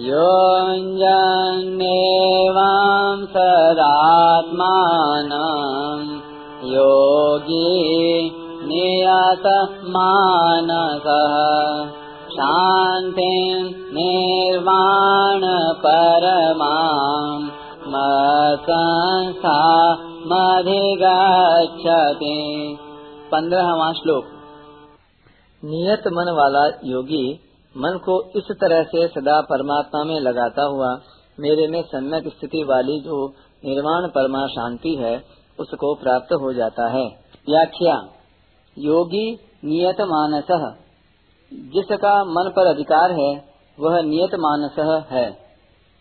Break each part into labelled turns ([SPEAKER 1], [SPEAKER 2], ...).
[SPEAKER 1] योऽञ्जन्नेवां सदात्मानम् योगी नियतः मानसः शान्तिं निर्वाण मत्संस्था मधिगच्छति पंद्रहवा श्लोक।
[SPEAKER 2] नियत मन वाला योगी मन को इस तरह से सदा परमात्मा में लगाता हुआ, मेरे में सम्यक स्थिति वाली जो निर्वाण परमा शांति है, उसको प्राप्त हो जाता है।
[SPEAKER 1] व्याख्या, योगी नियत मानस जिसका मन पर अधिकार है, वह नियत मानस है।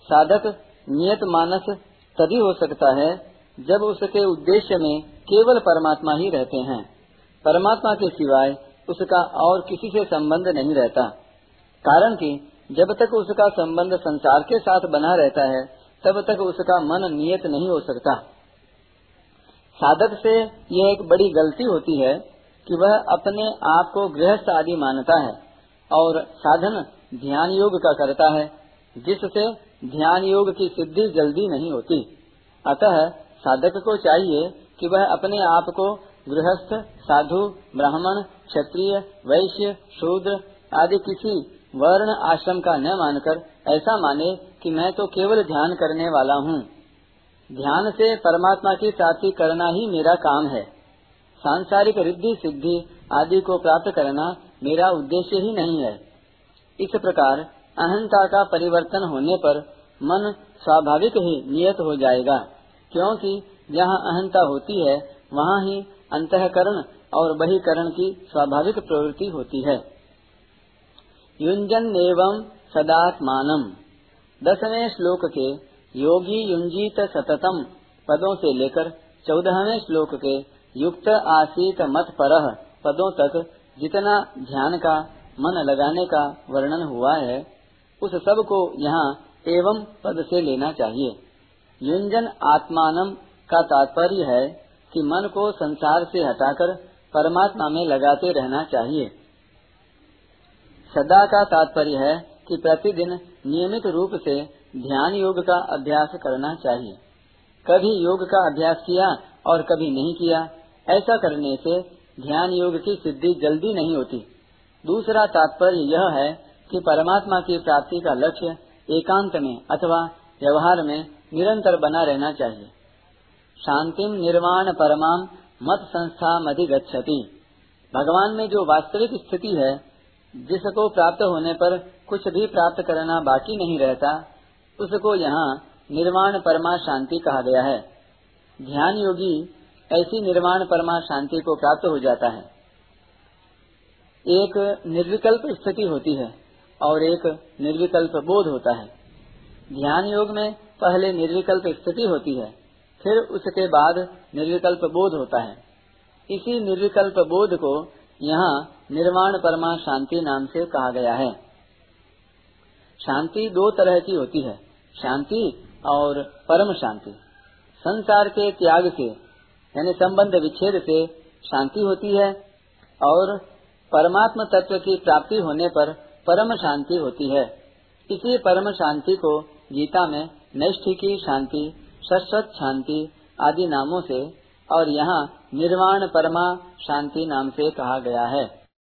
[SPEAKER 1] साधक नियत मानस तभी हो सकता है, जब उसके उद्देश्य में केवल परमात्मा ही रहते हैं। परमात्मा के सिवाय उसका और किसी से संबंध नहीं रहता। कारण कि जब तक उसका संबंध संसार के साथ बना रहता है, तब तक उसका मन नियत नहीं हो सकता। साधक से यह एक बड़ी गलती होती है कि वह अपने आप को गृहस्थ आदि मानता है और साधन ध्यान योग का करता है, जिससे ध्यान योग की सिद्धि जल्दी नहीं होती। अतः साधक को चाहिए कि वह अपने आप को गृहस्थ, साधु, ब्राह्मण, क्षत्रिय, वैश्य, शूद्र आदि किसी वर्ण आश्रम का न मानकर ऐसा माने कि मैं तो केवल ध्यान करने वाला हूँ। ध्यान से परमात्मा की प्राप्ति करना ही मेरा काम है। सांसारिक रिद्धि, सिद्धि आदि को प्राप्त करना मेरा उद्देश्य ही नहीं है। इस प्रकार अहंता का परिवर्तन होने पर मन स्वाभाविक ही नियत हो जाएगा, क्योंकि जहाँ अहंता होती है, वहाँ ही अंतकरण और बहिकरण की स्वाभाविक प्रवृत्ति होती है। युंजन एवं सदात्मानम दसवें श्लोक के योगी युंजीत सततम पदों से लेकर चौदहवें श्लोक के युक्त आसीत मत पर पदों तक जितना ध्यान का, मन लगाने का वर्णन हुआ है, उस सबको यहाँ एवं पद से लेना चाहिए। युंजन आत्मानम का तात्पर्य है कि मन को संसार से हटाकर परमात्मा में लगाते रहना चाहिए। सदा का तात्पर्य है कि प्रतिदिन नियमित रूप से ध्यान योग का अभ्यास करना चाहिए। कभी योग का अभ्यास किया और कभी नहीं किया, ऐसा करने से ध्यान योग की सिद्धि जल्दी नहीं होती। दूसरा तात्पर्य यह है कि परमात्मा की प्राप्ति का लक्ष्य एकांत में अथवा व्यवहार में निरंतर बना रहना चाहिए। शांतिम निर्वाण परमाम मत संस्था मधिगछति भगवान में जो वास्तविक स्थिति है जिसको प्राप्त होने पर कुछ भी प्राप्त करना बाकी नहीं रहता, उसको यहाँ निर्वाण परमा शांति कहा गया है। ध्यान योगी ऐसी निर्वाण परमा शांति को प्राप्त हो जाता है। एक निर्विकल्प स्थिति होती है और एक निर्विकल्प बोध होता है। ध्यान योग में पहले निर्विकल्प स्थिति होती है, फिर उसके बाद निर्विकल्प बोध होता है। इसी निर्विकल्प बोध को यहाँ निर्वाण परमा शांति नाम से कहा गया है। शांति दो तरह की होती है, शांति और परम शांति। संसार के त्याग से, यानी संबंध विच्छेद से शांति होती है और परमात्म तत्व की प्राप्ति होने पर परम शांति होती है। इसी परम शांति को गीता में नैष्ठिकी शांति शाश्वत शांति आदि नामों से और यहाँ निर्वाण परमा शांति नाम से कहा गया है।